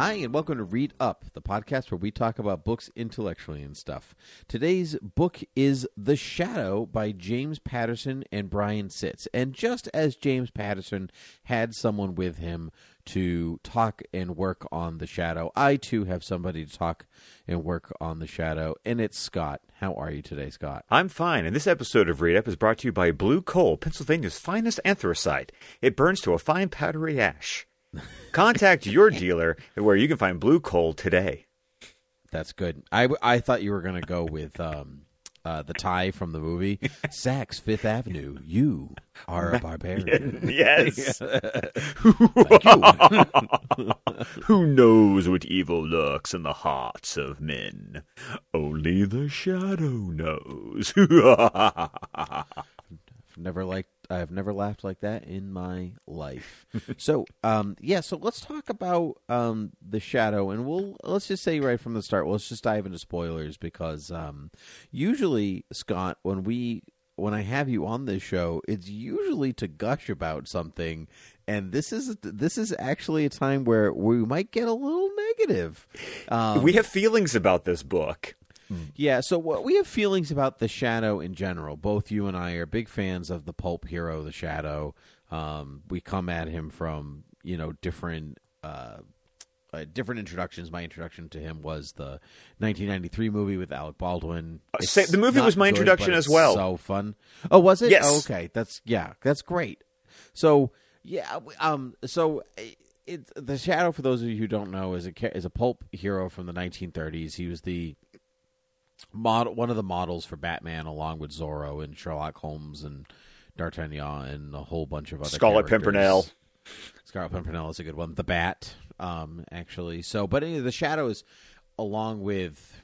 Hi, and welcome to Read Up, the podcast where we talk about books intellectually and stuff. Today's book is The Shadow by James Patterson and Brian Sitz. And just as James Patterson had someone with him to talk and work on The Shadow, I too have somebody to talk and work on The Shadow, and it's Scott. How are you today, Scott? I'm fine, and this episode of Read Up is brought to you by Blue Coal, Pennsylvania's finest anthracite. It burns to a fine powdery ash. Contact your dealer where you can find Blue Coal today. That's good. I, I thought you were going to go with um, uh, the tie from the movie Saks Fifth Avenue. You are a barbarian. Yes. Who knows what evil lurks in the hearts of men? Only the shadow knows. never liked I've never laughed like that in my life. so, um, yeah, so let's talk about um, the shadow, and we'll let's just say right from the start. Well, let's just dive into spoilers because um, usually, Scott, when we when I have you on this show, it's usually to gush about something, and this is this is actually a time where we might get a little negative. Um, we have feelings about this book. Yeah, so what we have feelings about the Shadow in general. Both you and I are big fans of the pulp hero, the Shadow. Um, we come at him from you know different uh, uh, different introductions. My introduction to him was the 1993 movie with Alec Baldwin. Uh, It's the movie was my good, introduction as well. So fun. Oh, was it? Yes. Oh, okay, that's yeah, that's great. So yeah, um, so. It, the Shadow, for those of you who don't know, is a is a pulp hero from the 1930s. He was the model one of the models for Batman along with Zorro and Sherlock Holmes and D'Artagnan and a whole bunch of other Scarlet characters. Pimpernel. Scarlet Pimpernel is a good one. The Bat, um, actually. So, but anyway, the Shadow is along with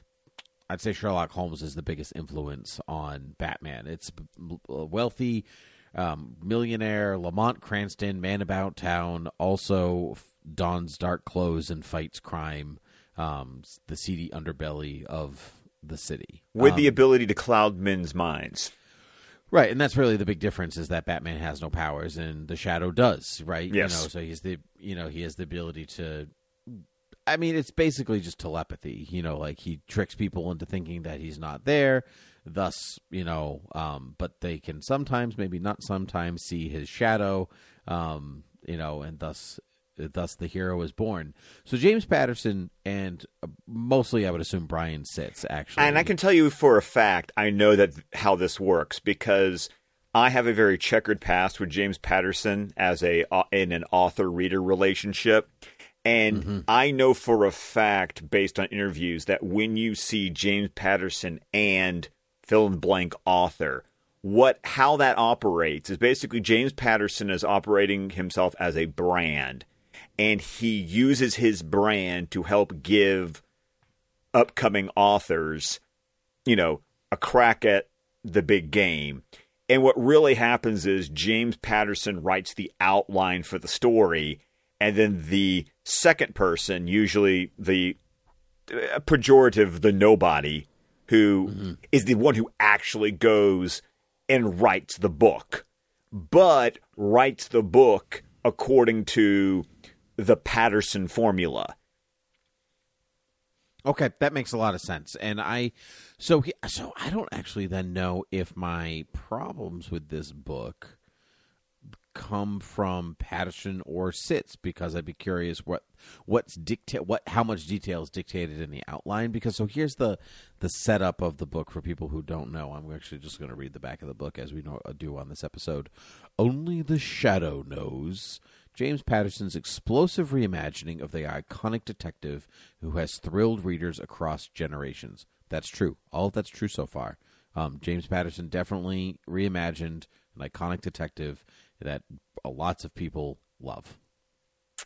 I'd say Sherlock Holmes is the biggest influence on Batman. It's a wealthy um, millionaire Lamont Cranston, man about town, also dons dark clothes and fights crime. Um, the seedy underbelly of the city With Um, the ability to cloud men's minds. Right, and that's really the big difference is that Batman has no powers and the Shadow does, right? Yes. You know, so he's the you know, he has the ability to I mean, it's basically just telepathy, you know, like he tricks people into thinking that he's not there, thus, you know, um but they can sometimes maybe not sometimes see his shadow, um, you know, and thus thus the hero is born. So James Patterson and uh, mostly I would assume Brian Sitz actually. And I can tell you for a fact, I know that how this works because I have a very checkered past with James Patterson as a uh, in an author reader relationship. And I know for a fact, based on interviews, that when you see James Patterson and fill in blank author, what how that operates is basically James Patterson is operating himself as a brand, and he uses his brand to help give upcoming authors, you know, a crack at the big game. And what really happens is James Patterson writes the outline for the story, and then the second person, usually the uh, pejorative, the nobody, who is the one who actually goes and writes the book, but writes the book according to the Patterson formula. Okay, that makes a lot of sense. And I so he, so I don't actually then know if my problems with this book come from Patterson or Sitz because I'd be curious what what's dictate what how much detail is dictated in the outline because so here's the the setup of the book for people who don't know. I'm actually just going to read the back of the book as we know, do on this episode. Only the shadow knows. James Patterson's explosive reimagining of the iconic detective who has thrilled readers across generations. That's true. All of that's true so far. Um, James Patterson definitely reimagined an iconic detective that uh, lots of people love.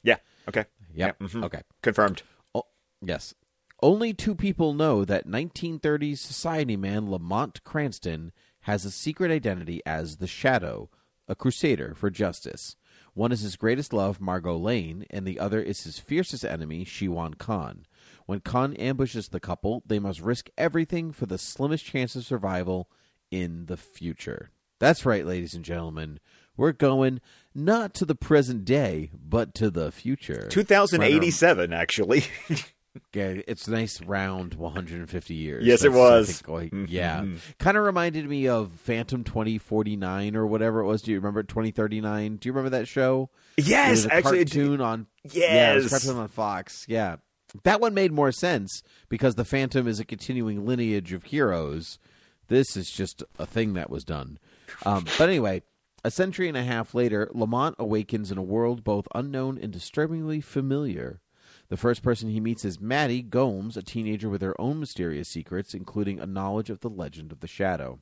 Yeah. Okay. Yep. Yeah, mhm. Okay. Confirmed. Oh, yes. Only two people know that 1930s society man Lamont Cranston has a secret identity as the Shadow, a crusader for justice. One is his greatest love, Margot Lane, and the other is his fiercest enemy, Shiwan Khan. When Khan ambushes the couple, they must risk everything for the slimmest chance of survival in the future. That's right, ladies and gentlemen. We're going not to the present day, but to the future. 2087, actually. Okay, it's a nice round 150 years. Yes, it That's, I was. think, like, Mhm. Yeah, kind of reminded me of Phantom 2049 or whatever it was. Do you remember 2039? Do you remember that show? It yes, actually, it- cartoon on yeah, it was a yes. cartoon on Fox. Yeah, that one made more sense because the Phantom is a continuing lineage of heroes. This is just a thing that was done. Um, but anyway, a century and a half later, Lamont awakens in a world both unknown and disturbingly familiar. The first person he meets is Maddie Gomes, a teenager with her own mysterious secrets, including a knowledge of the legend of the Shadow.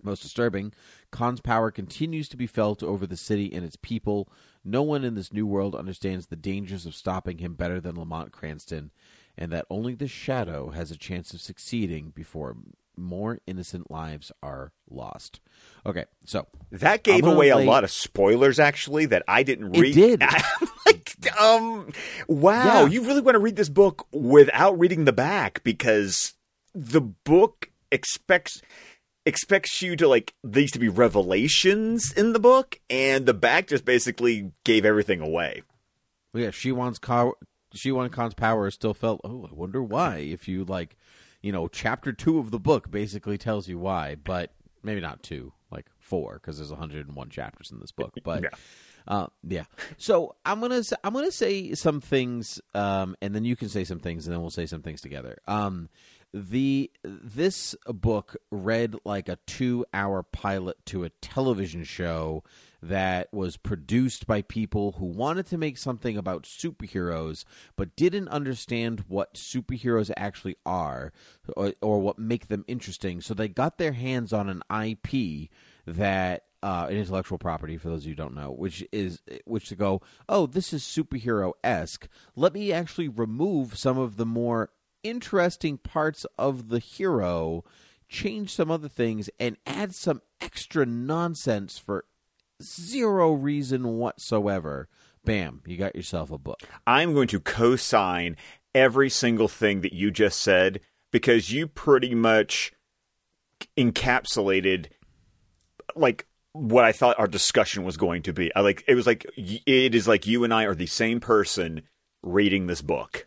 Most disturbing, Khan's power continues to be felt over the city and its people. No one in this new world understands the dangers of stopping him better than Lamont Cranston, and that only the Shadow has a chance of succeeding before more innocent lives are lost. Okay, so That gave away a lot of spoilers, actually, that I didn't It read. did. I'm like, um, wow, Yeah. you really want to read this book without reading the back because the book expects expects you to like these to be revelations in the book, and the back just basically gave everything away. Well, yeah, Shiwan Ka- Shiwan Khan's power still felt. Oh, I wonder why. If you like, you know, chapter two of the book basically tells you why, but maybe not two, like four, because there's 101 chapters in this book. But Yeah. uh, yeah. So I'm gonna I'm gonna say some things, um, and then you can say some things, and then we'll say some things together. Um, the this book read like a two hour pilot to a television show that was produced by people who wanted to make something about superheroes but didn't understand what superheroes actually are or, or what make them interesting so they got their hands on an ip that uh, an intellectual property for those of you who don't know, which is which to go, oh, this is superhero esque. Let me actually remove some of the more interesting parts of the hero, change some other things, and add some extra nonsense for zero reason whatsoever. Bam, you got yourself a book. I'm going to co-sign every single thing that you just said because you pretty much encapsulated like what I thought our discussion was going to be. I like it was like it is like you and I are the same person reading this book.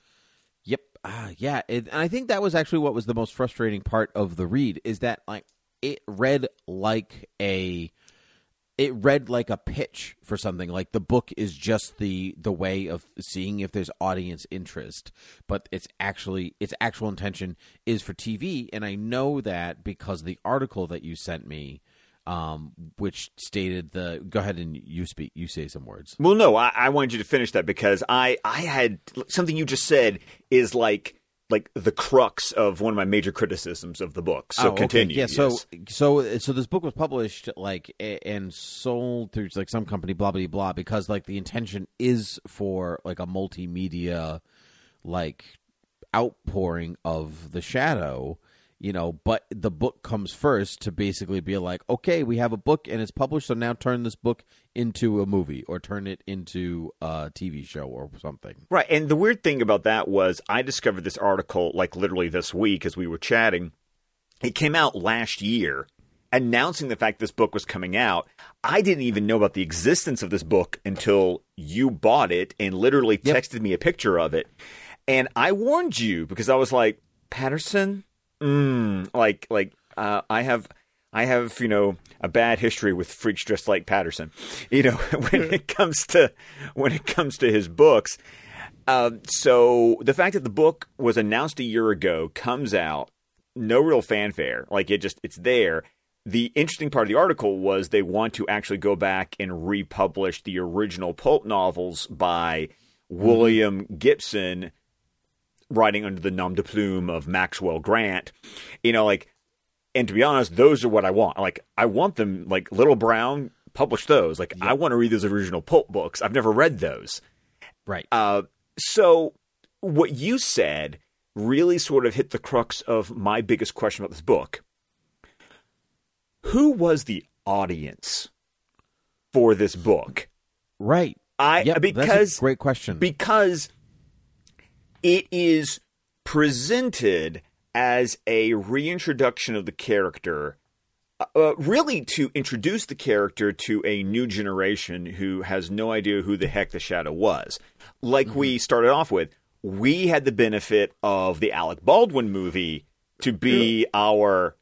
Yep. Uh, yeah. It, and I think that was actually what was the most frustrating part of the read is that like it read like a it read like a pitch for something like the book is just the the way of seeing if there's audience interest but it's actually its actual intention is for TV and I know that because the article that you sent me um which stated the go ahead and you speak you say some words. Well, no, I, I wanted you to finish that because I I had something you just said is like like the crux of one of my major criticisms of the book. So Oh, okay. continue. Yeah, so yes. so so this book was published like and sold through like some company, blah blah blah, because like the intention is for like a multimedia like outpouring of the shadow, you know. But the book comes first to basically be like, okay, we have a book and it's published, so now turn this book into a movie or turn it into a TV show or something. Right. And the weird thing about that was I discovered this article like literally this week as we were chatting. It came out last year announcing the fact this book was coming out. I didn't even know about the existence of this book until you bought it and literally Yep. texted me a picture of it. And I warned you because I was like, Patterson? Mm, like like uh, I have I have, you know, a bad history with freaks dressed like Patterson. You know, when it comes to when it comes to his books. Um, so the fact that the book was announced a year ago comes out, no real fanfare. Like it just it's there. The interesting part of the article was they want to actually go back and republish the original pulp novels by William Gibson, writing under the nom de plume of Maxwell Grant. You know, like and to be honest, those are what I want. Like I want them like Little Brown publish those. Like I want to read those original pulp books. I've never read those. Right. Uh, so what you said really sort of hit the crux of my biggest question about this book. Who was the audience for this book? Right. I Yep, because that's a great question. because it is presented as a reintroduction of the character uh, uh, really to introduce the character to a new generation who has no idea who the heck the shadow was. Like we started off with we had the benefit of the alec baldwin movie to be our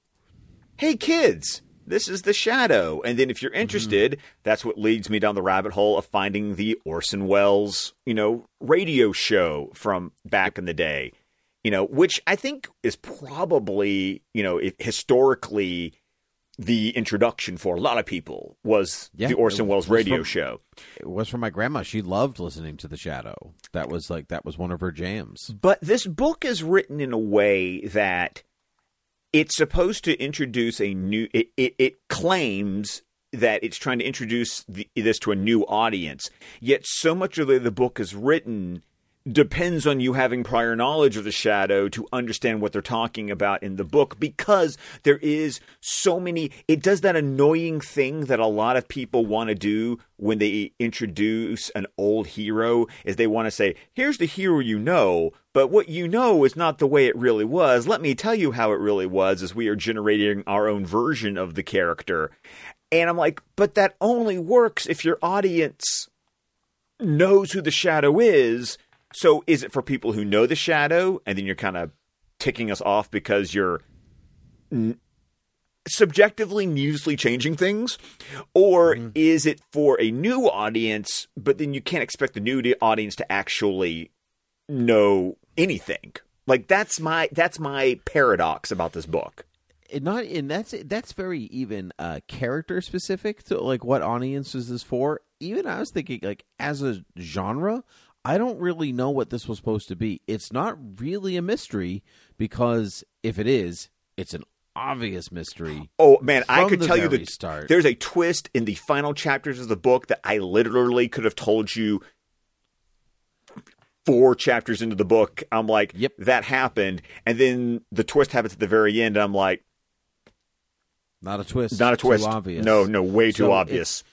hey kids this is the shadow and then if you're mm-hmm. interested that's what leads me down the rabbit hole of finding the orson welles you know radio show from back in the day you know which i think is probably you know historically the introduction for a lot of people was Yeah, the orson welles radio from- show it was from my grandma. She loved listening to The Shadow. That was like that was one of her jams. But this book is written in a way that it's supposed to introduce a new. It, it, it claims that it's trying to introduce the, this to a new audience. Yet so much of the the book is written depends on you having prior knowledge of the shadow to understand what they're talking about in the book because there is so many it does that annoying thing that a lot of people want to do when they introduce an old hero is they want to say here's the hero you know but what you know is not the way it really was let me tell you how it really was as we are generating our own version of the character and i'm like but that only works if your audience knows who the shadow is. So is it for people who know the shadow and then you're kind of ticking us off because you're n- subjectively needlessly changing things? Or is it for a new audience but then you can't expect the new audience to actually know anything? Like that's my that's my paradox about this book. Not and that's that's very even uh character specific to like what audience is this for. Even I was thinking like as a genre, I don't really know what this was supposed to be. It's not really a mystery because if it is, it's an obvious mystery. Oh man, I could tell you that start. there's a twist in the final chapters of the book that I literally could have told you four chapters into the book. I'm like, Yep. that happened, and then the twist happens at the very end. I'm like, Not a twist. not a twist. Too obvious. No, no, way too So obvious.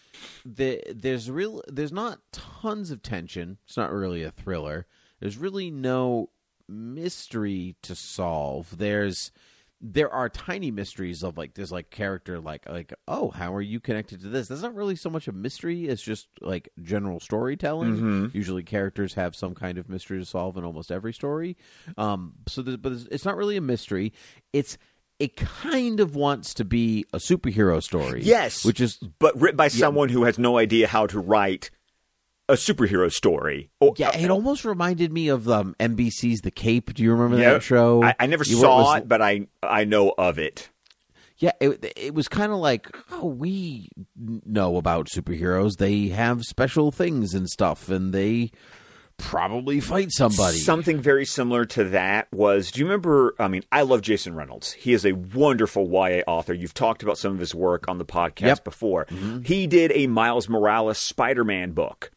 The, there's real there's not tons of tension. It's not really a thriller. There's really no mystery to solve. There's there are tiny mysteries of like there's like character like like oh how are you connected to this? That's not really so much a mystery. It's just like general storytelling. Usually characters have some kind of mystery to solve in almost every story. Um, so there's, but it's not really a mystery. It's it kind of wants to be a superhero story. Yes, which is but written by someone who has no idea how to write a superhero story. Yeah, it almost reminded me of um, NBC's The Cape. Do you remember yeah, that show? I, I never You- saw was- it, but I I know of it. Yeah, it, it was kind of like, oh, we know about superheroes. They have special things and stuff, and they probably fight somebody. Something very similar to that was do you remember? I mean, I love Jason Reynolds. He is a wonderful YA author. You've talked about some of his work on the podcast Yep. before. Mm-hmm. He did a Miles Morales Spider Man book.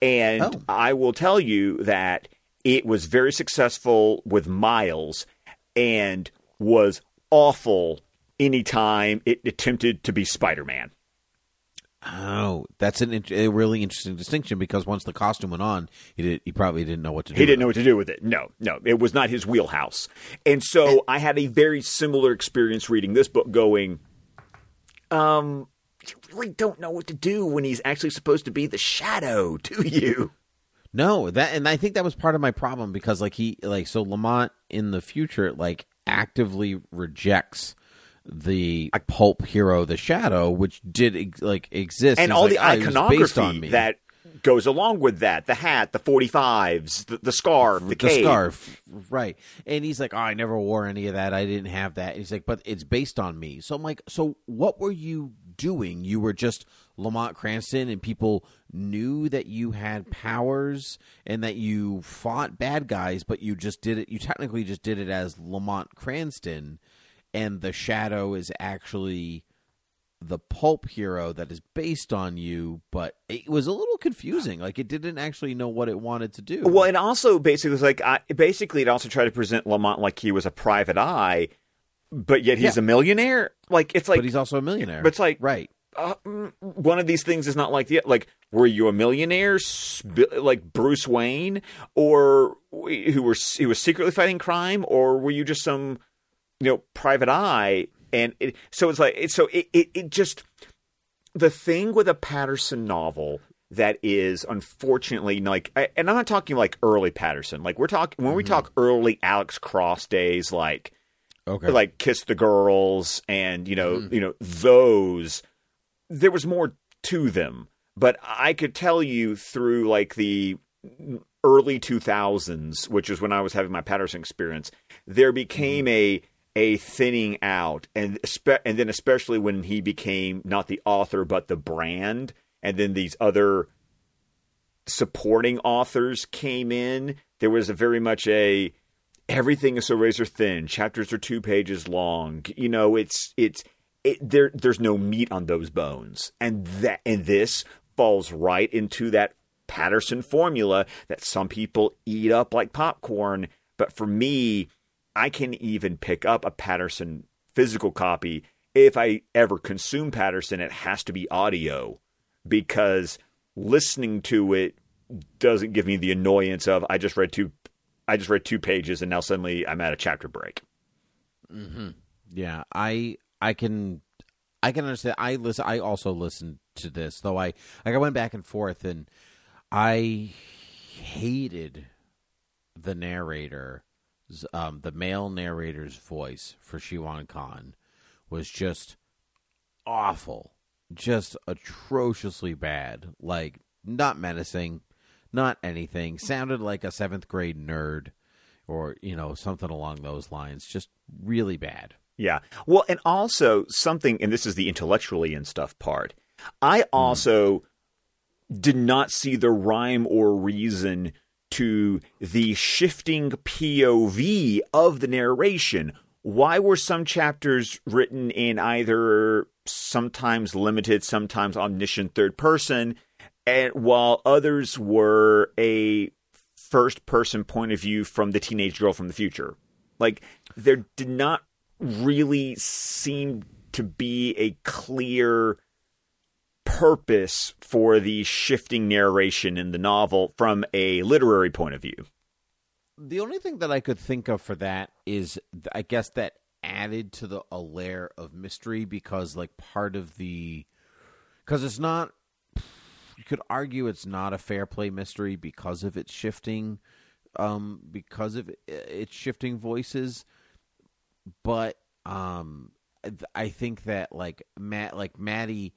And Oh. I will tell you that it was very successful with Miles and was awful anytime it attempted to be Spider Man. Oh, that's an, a really interesting distinction because once the costume went on, he did, he probably didn't know what to do. He didn't it. know what to do with it. No, no, it was not his wheelhouse. And so I had a very similar experience reading this book going, um, you really don't know what to do when he's actually supposed to be the shadow to you. No, that and I think that was part of my problem because like he like so Lamont in the future like actively rejects the pulp hero the shadow which did like exist. And all like, the "Ah, on iconography me." that goes along with that. The hat, the 45s, the, the scarf, the, the cape. scarf right. And he's like oh i never wore any of that. I didn't have that. And he's like but it's based on me. So i'm like so what were you doing? You were just lamont cranston and people knew that you had powers and that you fought bad guys but you just did it you technically just did it as lamont cranston and the shadow is actually the pulp hero that is based on you but it was a little confusing like it didn't actually know what it wanted to do Well, it also basically was like, I, basically, it also tried to present Lamont like he was a private eye, but yet he's Yeah. a millionaire. Like, it's like, but he's also a millionaire. but it's like- right. uh, mm, one of these things is not like the like were you a millionaire like Bruce Wayne or who were who was secretly fighting crime or were you just some you know private eye and it, so it's like it, so it, it it just the thing with a Patterson novel that is unfortunately like and I'm not talking like early Patterson like we're talking when we mm-hmm. talk early Alex Cross days like Okay. like kiss the girls and you know mm-hmm. you know those there was more to them. But i could tell you through like the early 2000s which is when i was having my patterson experience there became mm-hmm. a a thinning out and and then especially when he became not the author but the brand and then these other supporting authors came in there was a very much a everything is so razor thin. Chapters are two pages long. You know, it's it's it, there. There's no meat on those bones, and that and this falls right into that Patterson formula that some people eat up like popcorn. But for me, I can even pick up a Patterson physical copy if I ever consume Patterson. It has to be audio because listening to it doesn't give me the annoyance of I just read two I just read two pages and now suddenly I'm at a chapter break. Mm-hmm. Yeah, I I can I can understand. I listen. I also listened to this, though. I like I went back and forth, and I hated the narrator, um, the male narrator's voice for Shiwan Khan was just awful, just atrociously bad. Like not menacing, not anything. Sounded like a seventh grade nerd, or you know something along those lines. Just really bad. Yeah. Well, and also something, and this is the intellectually and stuff part. I also did not see the rhyme or reason to the shifting POV of the narration. Why were some chapters written in either sometimes limited, sometimes omniscient third person, and while others were a first person point of view from the teenage girl from the future? Like, there did not really seem to be a clear purpose for the shifting narration in the novel from a literary point of view. The only thing that I could think of for that is, I guess, that added to the a layer of mystery because, like, part of the because it's not. You could argue it's not a fair play mystery because of its shifting, um, because of its shifting voices. But um, I think that like Matt, like Maddie,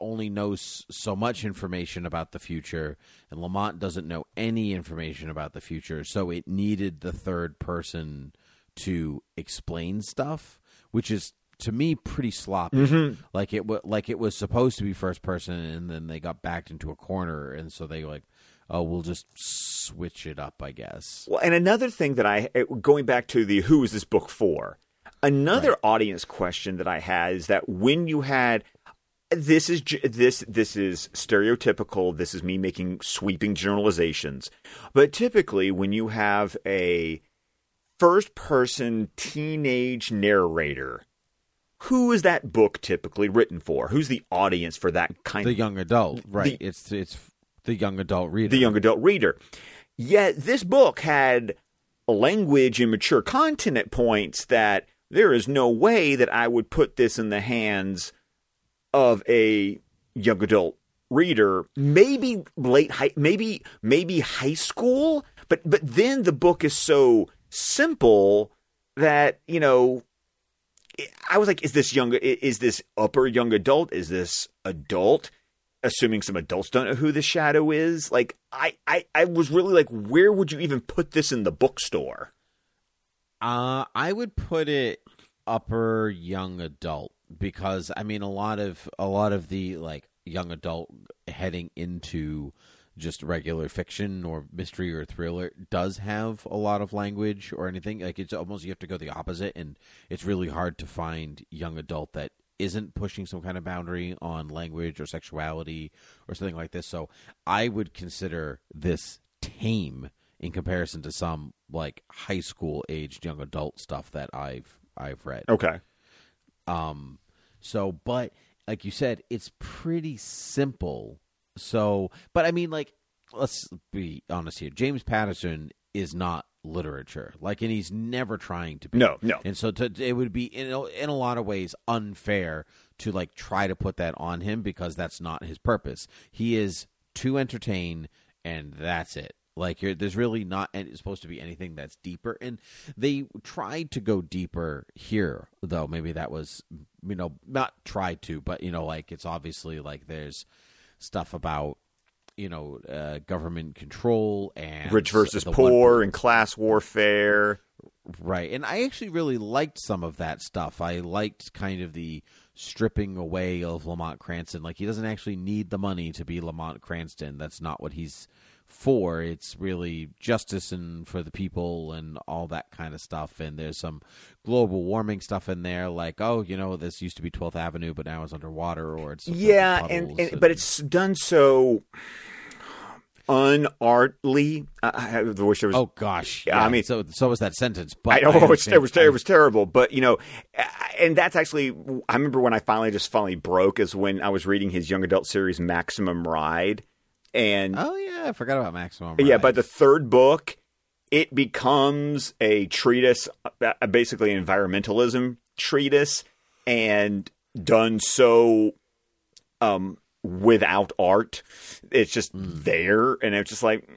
only knows so much information about the future, and Lamont doesn't know any information about the future. So it needed the third person to explain stuff, which is to me pretty sloppy. Mm-hmm. Like it was like it was supposed to be first person, and then they got backed into a corner, and so they like, oh, we'll just switch it up, I guess. Well, and another thing that I eh, going back to the who is this book for? Another audience question that I had is that when you had this is this this is stereotypical. This is me making sweeping generalizations, but typically when you have a first person teenage narrator, who is that book typically written for? Who's the audience for that kind The of young adult, right? the- it's it's the young adult reader. the young adult reader. Yet this book had language and mature content at points that there is no way that I would put this in the hands of a young adult reader. Maybe late high, maybe maybe high school, but but then the book is so simple that you know. I was like, is this young? Is this upper young adult? Is this adult? assuming some adults don't know who the shadow is like I, I i was really like where would you even put this in the bookstore Uh, I would put it upper young adult because I mean a lot of a lot of the like young adult heading into just regular fiction or mystery or thriller does have a lot of language or anything. Like it's almost you have to go the opposite and it's really hard to find young adult that isn't pushing some kind of boundary on language or sexuality or something like this. So i would consider this tame in comparison to some like high school aged young adult stuff that I've I've read. okay Um so but like you said, it's pretty simple. So, but I mean, like, let's be honest here. James Patterson is not literature, like, and he's never trying to be. No, no. And so, to, it would be in a, in a lot of ways unfair to like try to put that on him because that's not his purpose. He is to entertain, and that's it. Like you're, there's really not it's supposed to be anything that's deeper, and they tried to go deeper here, though. Maybe that was, you know, not tried to, but you know, like it's obviously like there's stuff about you know uh, government control and Rich versus one- poor and class warfare. Right. And I actually really liked some of that stuff. I liked kind of the stripping away of Lamont Cranston. Like he doesn't actually need the money to be Lamont Cranston. That's not what he's for. It's really justice and for the people and all that kind of stuff. And there's some global warming stuff in there, like oh, you know, this used to be 12th Avenue, but now it's underwater, or it's Yeah, and, and but it's done so unartly. I, I wish there was. oh gosh, Yeah, I mean- so so was that sentence. But I know it was, it was it was terrible, but you know, and that's actually I remember when I finally just finally broke is when I was reading his young adult series Maximum Ride, and Oh yeah, I forgot about Maximum. yeah, Ride. by the third book, it becomes a treatise, uh, basically an environmentalism treatise, and done so um, without art. It's just there, and it's just like,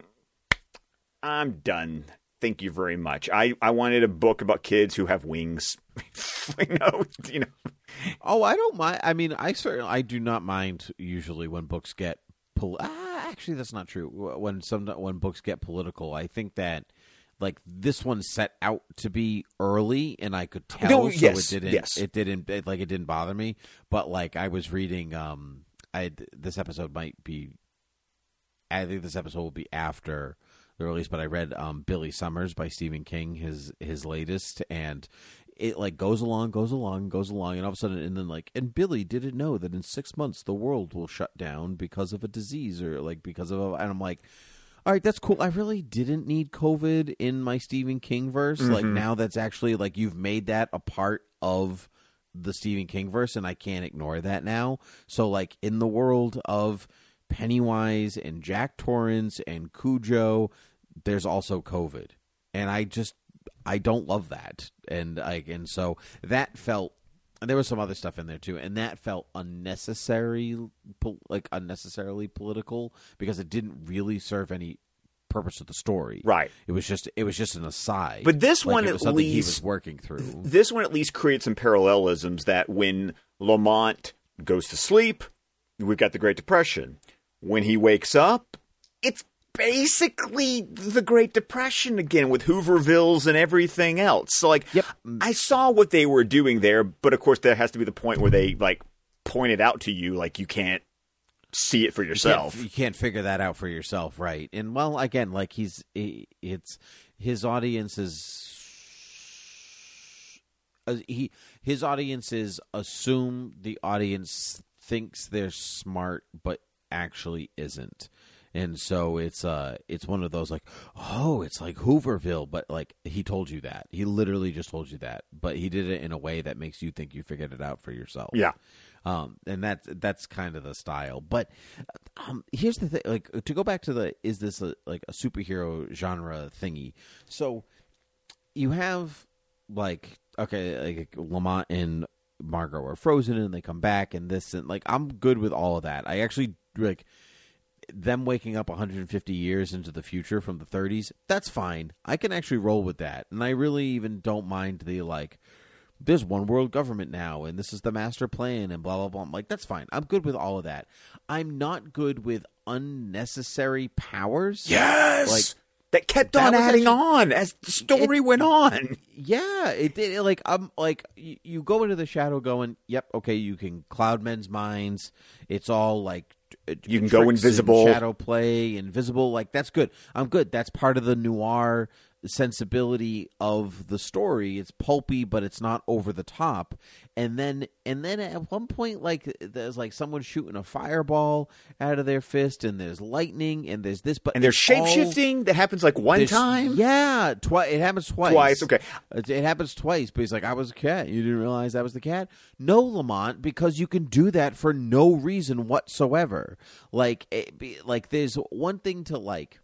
I'm done. Thank you very much. I, I wanted a book about kids who have wings. you know, you know. Oh, I don't mind. I mean, I certainly I do not mind usually when books get pol- ah, actually that's not true. When some when books get political, I think that like this one set out to be early and I could tell No, so yes, it didn't yes. it didn't it, like it didn't bother me, but like I was reading um I this episode might be I think this episode will be after the release, but I read um, Billy Summers by Stephen King, his his latest, and it like goes along, goes along, goes along, and all of a sudden, and then like, and Billy didn't know that in six months the world will shut down because of a disease or like because of a, and I'm like. All right, that's cool. I really didn't need COVID in my Stephen King verse. Like mm-hmm. now that's actually like you've made that a part of the Stephen King verse and I can't ignore that now. So like in the world of Pennywise and Jack Torrance and Cujo, there's also COVID. And I just I don't love that. And I and so that felt and there was some other stuff in there too, and that felt unnecessary, like unnecessarily political because it didn't really serve any purpose of the story. Right. It was just it was just an aside. But this Like, one at something he least- was working through. This one at least creates some parallelisms that when Lamont goes to sleep, we've got the Great Depression. When he wakes up, it's basically the Great Depression again with Hoovervilles and everything else. So like Yep. I saw what they were doing there, but of course there has to be the point where they like point it out to you like you can't see it for You yourself. can't, you can't figure that out for yourself, right? And well, again, like he's he, it's his audience is uh, he his audiences assume the audience thinks they're smart, but actually isn't. And so it's uh it's one of those like oh it's like Hooverville but like he told you that he literally just told you that but he did it in a way that makes you think you figured it out for yourself Yeah. um, and that's that's kind of the style. But um, here's the thing: like to go back to the is this a, like a superhero genre thingy? So you have like okay, like Lamont and Margot are frozen, and they come back, and this and like I'm good with all of that. I actually like them waking up 150 years into the future from the 30s. That's fine. I can actually roll with that, and I really even don't mind the like there's one world government now and this is the master plan and blah blah blah. I'm like, that's fine. I'm good with all of that. I'm not good with unnecessary powers. Yes. Like that kept that on adding actually- on as the story went on. yeah, it did. Like I'm like you, you go into the shadow going, yep, okay, you can cloud men's minds. It's all like You can go and invisible. shadow play, invisible. Like that's good. I'm good. That's part of the noir sensibility of the story. It's pulpy, but it's not over the top. And then and then at one point, like there's like someone shooting a fireball out of their fist, and there's lightning, and there's this, but And there's it's shape all- shifting that happens like one time. Yeah, twice. It happens twice. Twice, okay. It, it happens twice. But he's like, I was a cat. You didn't realize that was the cat? No, Lamont, because you can do that for no reason whatsoever. Like, it, be, like there's one thing to like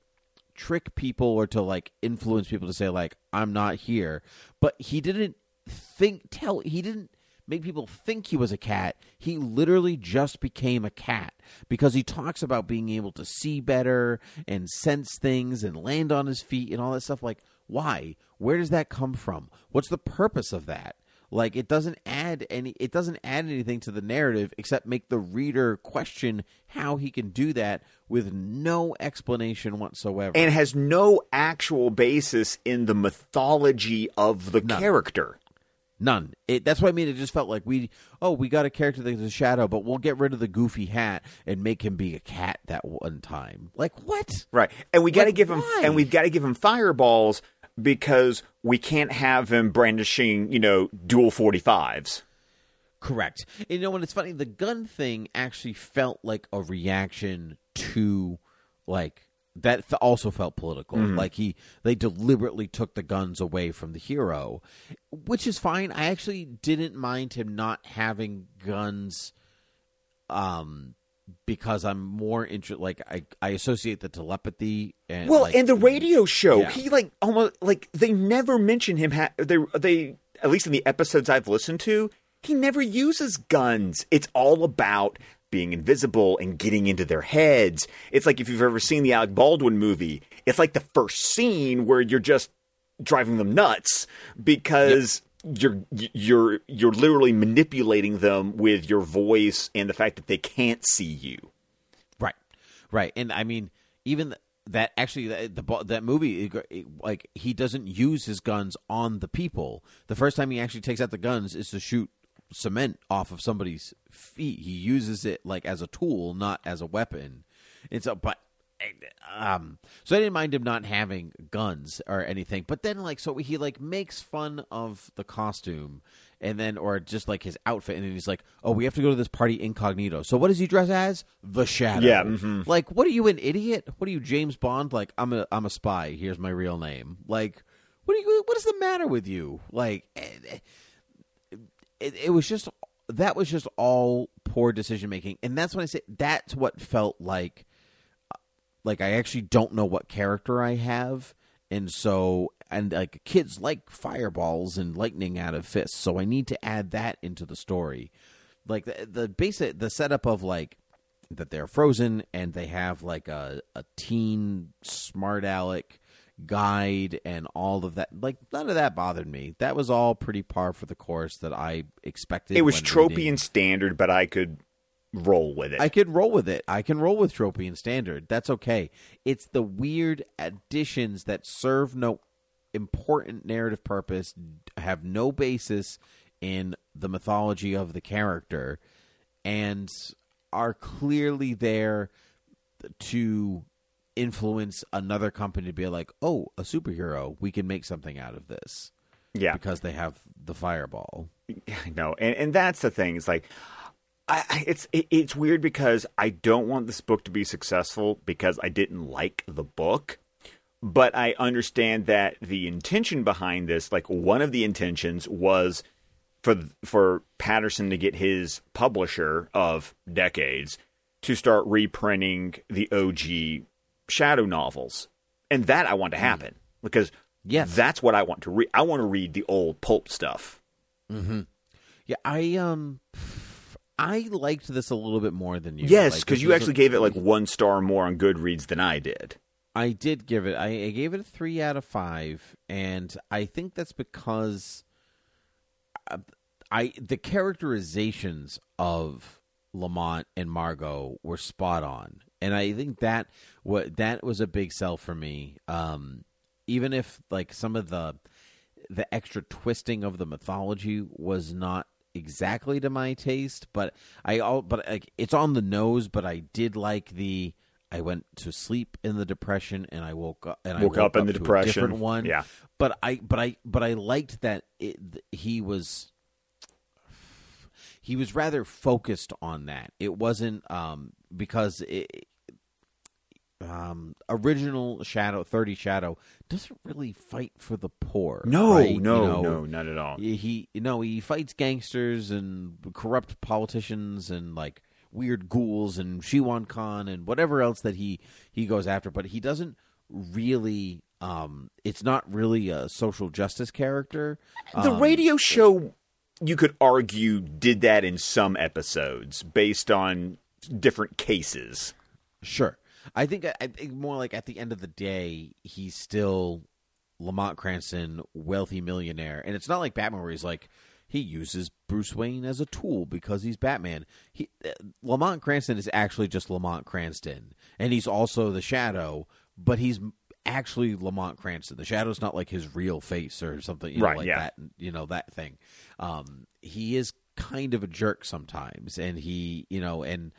trick people or to like influence people to say like I'm not here, but he didn't think tell he didn't make people think he was a cat. He literally just became a cat because he talks about being able to see better and sense things and land on his feet and all that stuff like why? Where does that come from? What's the purpose of that? Like it doesn't add any it doesn't add anything to the narrative except make the reader question how he can do that with no explanation whatsoever. and has no actual basis in the mythology of the character. None. It, that's what I mean. It just felt like we, oh, we got a character that's a shadow, but we'll get rid of the goofy hat and make him be a cat that one time. Like what? Right. And we got to give him and we've got to give him fireballs because we can't have him brandishing, you know, dual 45s. Correct. And you know what? It's funny. The gun thing actually felt like a reaction to, like that. Also felt political. Like he, they deliberately took the guns away from the hero, which is fine. I actually didn't mind him not having guns, um, because I'm more interested. Like I, I associate the telepathy and Well, like, in the radio show, Yeah. he like almost like they never mention him ha- they they at least in the episodes I've listened to, he never uses guns. It's all about being invisible and getting into their heads. It's like if you've ever seen the Alec Baldwin movie, it's like the first scene where you're just driving them nuts because you're you're you're literally manipulating them with your voice and the fact that they can't see you. Right, right, and I mean, even that actually that, the that movie, it, it- like he doesn't use his guns on the people. The first time he actually takes out the guns is to shoot cement off of somebody's feet. He uses it like as a tool, not as a weapon. And so, but. Um, so I didn't mind him not having guns or anything, but then like so he like makes fun of the costume, and then or just like his outfit, and then he's like, "Oh, we have to go to this party incognito." So what does he dress as? The Shadow. Yeah, mhm. Like, what are you, an idiot? What are you, James Bond? Like, I'm a I'm a spy. Here's my real name. Like, what are you? What is the matter with you? Like, eh, it, it was just that was just all poor decision making, and that's when I say that's what felt like. Like I actually don't know what character I have, and so and like kids like fireballs and lightning out of fists, so I need to add that into the story. Like the the basic the setup of like that they're frozen and they have like a a teen smart aleck guide and all of that like none of that bothered me that was all pretty par for the course that i expected It was tropey reading. and standard, but I could roll with it. I could roll with it. I can roll with tropey and standard. That's okay. It's the weird additions that serve no important narrative purpose, have no basis in the mythology of the character, and are clearly there to influence another company to be like, "Oh, a superhero, we can make something out of this." yeah. Because they have the fireball. I know, and and that's the thing. It's like, I, it's it, it's weird because I don't want this book to be successful because I didn't like the book, but I understand that the intention behind this, like one of the intentions, was for for Patterson to get his publisher of decades to start reprinting the OG Shadow novels, and that I want to happen because Yes. that's what I want to read. I want to read the old pulp stuff. Yeah, I um I liked this a little bit more than you. Yes, because this you actually a- gave it like one star more on Goodreads than I did. I did give it. I, I gave it a three out of five, and I think that's because uh, I the characterizations of Lamont and Margot were spot on, and I think that what that was a big sell for me. Um, even if like some of the the extra twisting of the mythology was not exactly to my taste, but I all but like it's on the nose. But I did like the I went to sleep in the depression and I woke up and Woke I up in the depression. different one. Yeah. But I but I but I liked that it, he was he was rather focused on that. It wasn't um because it um original Shadow 30 Shadow doesn't really fight for the poor. No, right? You no, know, no, not at all. he you know he fights gangsters and corrupt politicians and like weird ghouls and Shiwan Khan and whatever else that he he goes after but he doesn't really um it's not really a social justice character The Um, radio show, you could argue, did that in some episodes based on different cases. Sure. I think I think more like at the end of the day, he's still Lamont Cranston, wealthy millionaire, and it's not like Batman where he's like he uses Bruce Wayne as a tool because he's Batman. He uh, Lamont Cranston is actually just Lamont Cranston, and he's also the Shadow, but he's actually Lamont Cranston. The Shadow's not like his real face or something, you know, Right, like yeah. that, you know, that thing. Um, he is kind of a jerk sometimes, and he, you know, and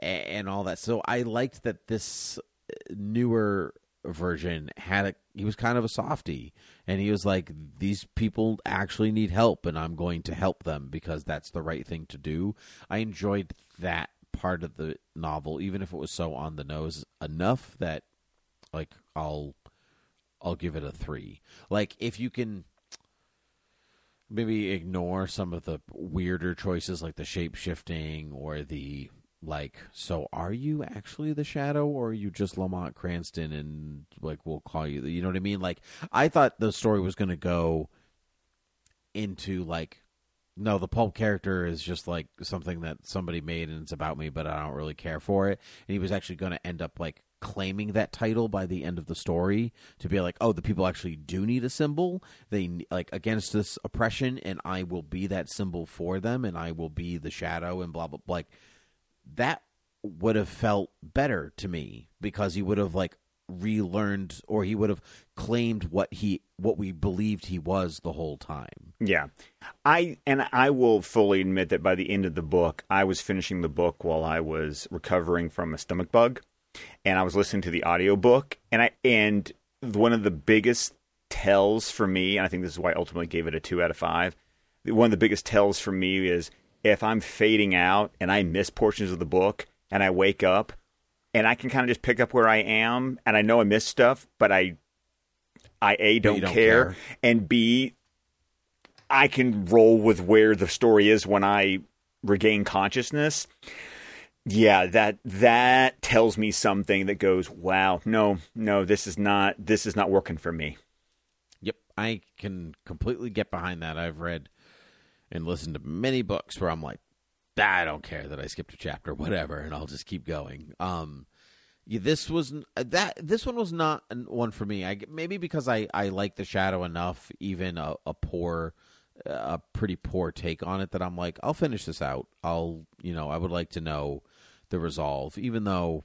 and all that. So I liked that this uh, newer version had a he was kind of a softy and he was like these people actually need help and I'm going to help them because that's the right thing to do. I enjoyed that part of the novel even if it was so on the nose enough that like I'll I'll give it a 3. Like if you can maybe ignore some of the weirder choices like the shape shifting or the like so are you actually the shadow or are you just lamont cranston and like we'll call you you know what i mean? Like i thought the story was going to go into like no the pulp character is just like something that somebody made and it's about me but i don't really care for it. And he was actually going to end up like claiming that title by the end of the story to be like oh the people actually do need a symbol. They like against this oppression and i will be that symbol for them and i will be the shadow and blah blah blah like that would have felt better to me because he would have like relearned or he would have claimed what he what we believed he was the whole time Yeah. I and I will fully admit that by the end of the book, I was finishing the book while I was recovering from a stomach bug and I was listening to the audiobook and I and one of the biggest tells for me, and I think this is why I ultimately gave it a 2 out of 5. One of the biggest tells for me is if I'm fading out and I miss portions of the book and I wake up and I can kind of just pick up where I am and I know I missed stuff, but I I A don't, don't care, care. and B I can roll with where the story is when I regain consciousness. Yeah, that that tells me something that goes, "Wow, no, no, this is not this is not working for me." Yep, I can completely get behind that. I've read and listened to many books where I'm like, "Ah, I don't care that I skipped a chapter, whatever, and I'll just keep going. Um, yeah, this was that. This one was not an- one for me. I maybe because I I like the shadow enough, even a, a poor, a pretty poor take on it that I'm like, I'll finish this out. I'll you know I would like to know the resolve, even though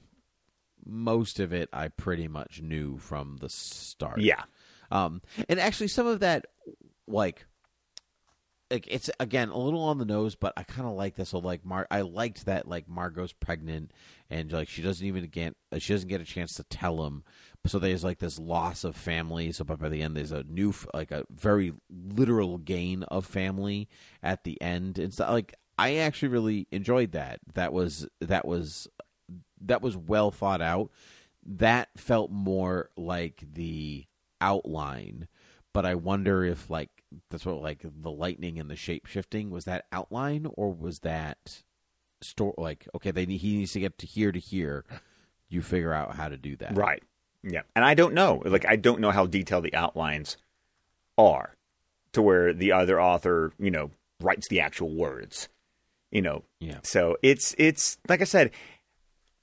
most of it I pretty much knew from the start. Yeah. Um, and actually, some of that, like, like it's again a little on the nose, but I kind of like this. So, like, Mar, I liked that like Margot's pregnant, and like she doesn't even get she doesn't get a chance to tell him. So there's like this loss of family. So, but by the end, there's a new, like a very literal gain of family at the end. It's not like I actually really enjoyed that. That was that was that was well thought out. That felt more like the outline, but I wonder if like that's what like the lightning and the shape shifting was that outline or was that store like okay they need, he needs to get to here to here. You figure out how to do that, Right. Yeah. And I don't know. Like I don't know how detailed the outlines are to where the other author, you know, writes the actual words. You know. Yeah. So it's it's like I said,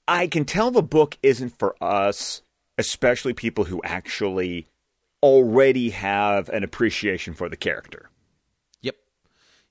I can tell the book isn't for us, especially people who actually already have an appreciation for the character. Yep.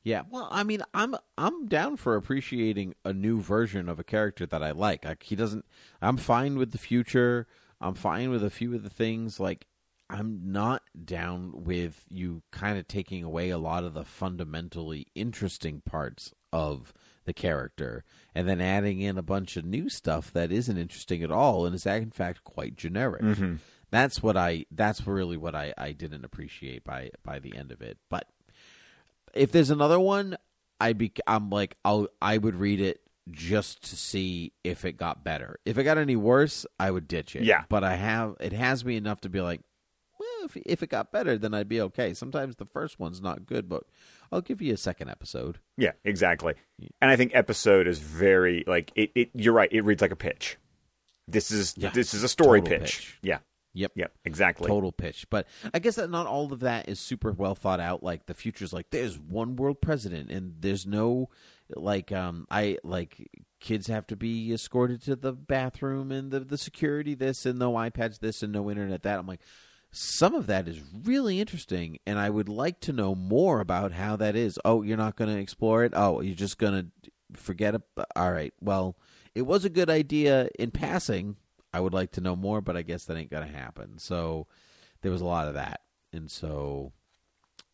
Yeah. Well, I mean, I'm I'm down for appreciating a new version of a character that I like. Like he doesn't. I'm fine with the future. I'm fine with a few of the things. Like I'm not down with you kind of taking away a lot of the fundamentally interesting parts of the character and then adding in a bunch of new stuff that isn't interesting at all and is in fact quite generic. Mm-hmm. That's what I that's really what I, I didn't appreciate by by the end of it. But if there's another one, I be I'm like I'll I would read it just to see if it got better. If it got any worse, I would ditch it. Yeah. But I have it has me enough to be like, well, if if it got better, then I'd be okay. Sometimes the first one's not good, but I'll give you a second episode. Yeah, exactly. And I think episode is very like it. it you're right. It reads like a pitch. This is Yeah. this is a story pitch. pitch. Yeah. Yep. Yep. Exactly. Total pitch. But I guess that not all of that is super well thought out. Like the future's like there's one world president and there's no like um I like kids have to be escorted to the bathroom and the the security this and no iPads this and no internet that. I'm like some of that is really interesting and I would like to know more about how that is. Oh, you're not going to explore it? Oh, you're just going to forget it? All right. Well, it was a good idea in passing. I would like to know more, but I guess that ain't going to happen. So there was a lot of that. And so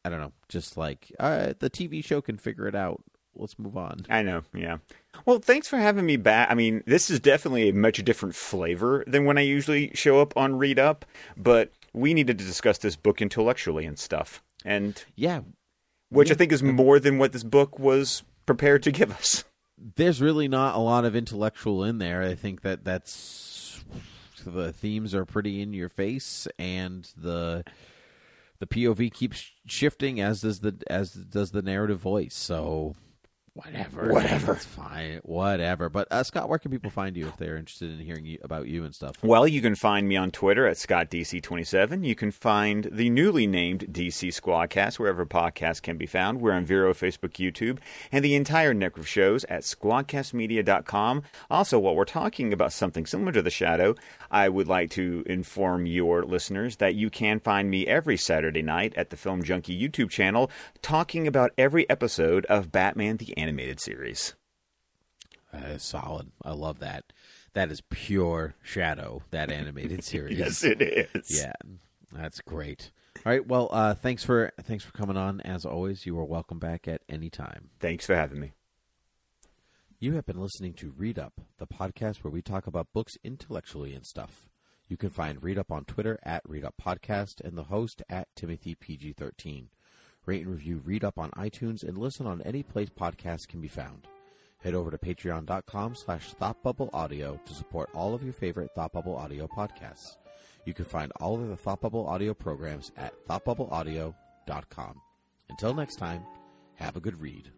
I don't know, just like uh, the TV show can figure it out. Let's move on. I know, yeah. Well, thanks for having me back. I mean, this is definitely a much different flavor than when I usually show up on Read Up, but we needed to discuss this book intellectually and stuff. And Yeah, which I think is more than what this book was prepared to give us. there's really not a lot of intellectual in there. I think that that's the themes are pretty in your face, and the the POV keeps shifting as does the as does the narrative voice. So whatever, Whatever. it's fine, whatever. But uh, Scott, where can people find you if they're interested in hearing you, about you and stuff? Well, you can find me on Twitter at ScottDC27. You can find the newly named DC Squadcast wherever podcasts can be found. We're on Vero, Facebook, YouTube, and the entire network of shows at squadcastmedia.com. Also, while we're talking about something similar to The Shadow, I would like to inform your listeners that you can find me every Saturday night at the Film Junkie YouTube channel talking about every episode of Batman the Animated Animated series. That is solid. I love that. That is pure Shadow. That animated series. Yes, it is. Yeah, that's great. All right. Well, uh, thanks for thanks for coming on. As always, you are welcome back at any time. Thanks for having me. You have been listening to Read Up, the podcast where we talk about books intellectually and stuff. You can find Read Up on Twitter at Read Up Podcast and the host at Timothy PG13. Rate and review Read Up on iTunes and listen on any place podcasts can be found. Head over to patreon.com slash thoughtbubbleaudio to support all of your favorite Thought Bubble Audio podcasts. You can find all of the Thought Bubble Audio programs at thoughtbubbleaudio.com. Until next time, have a good read.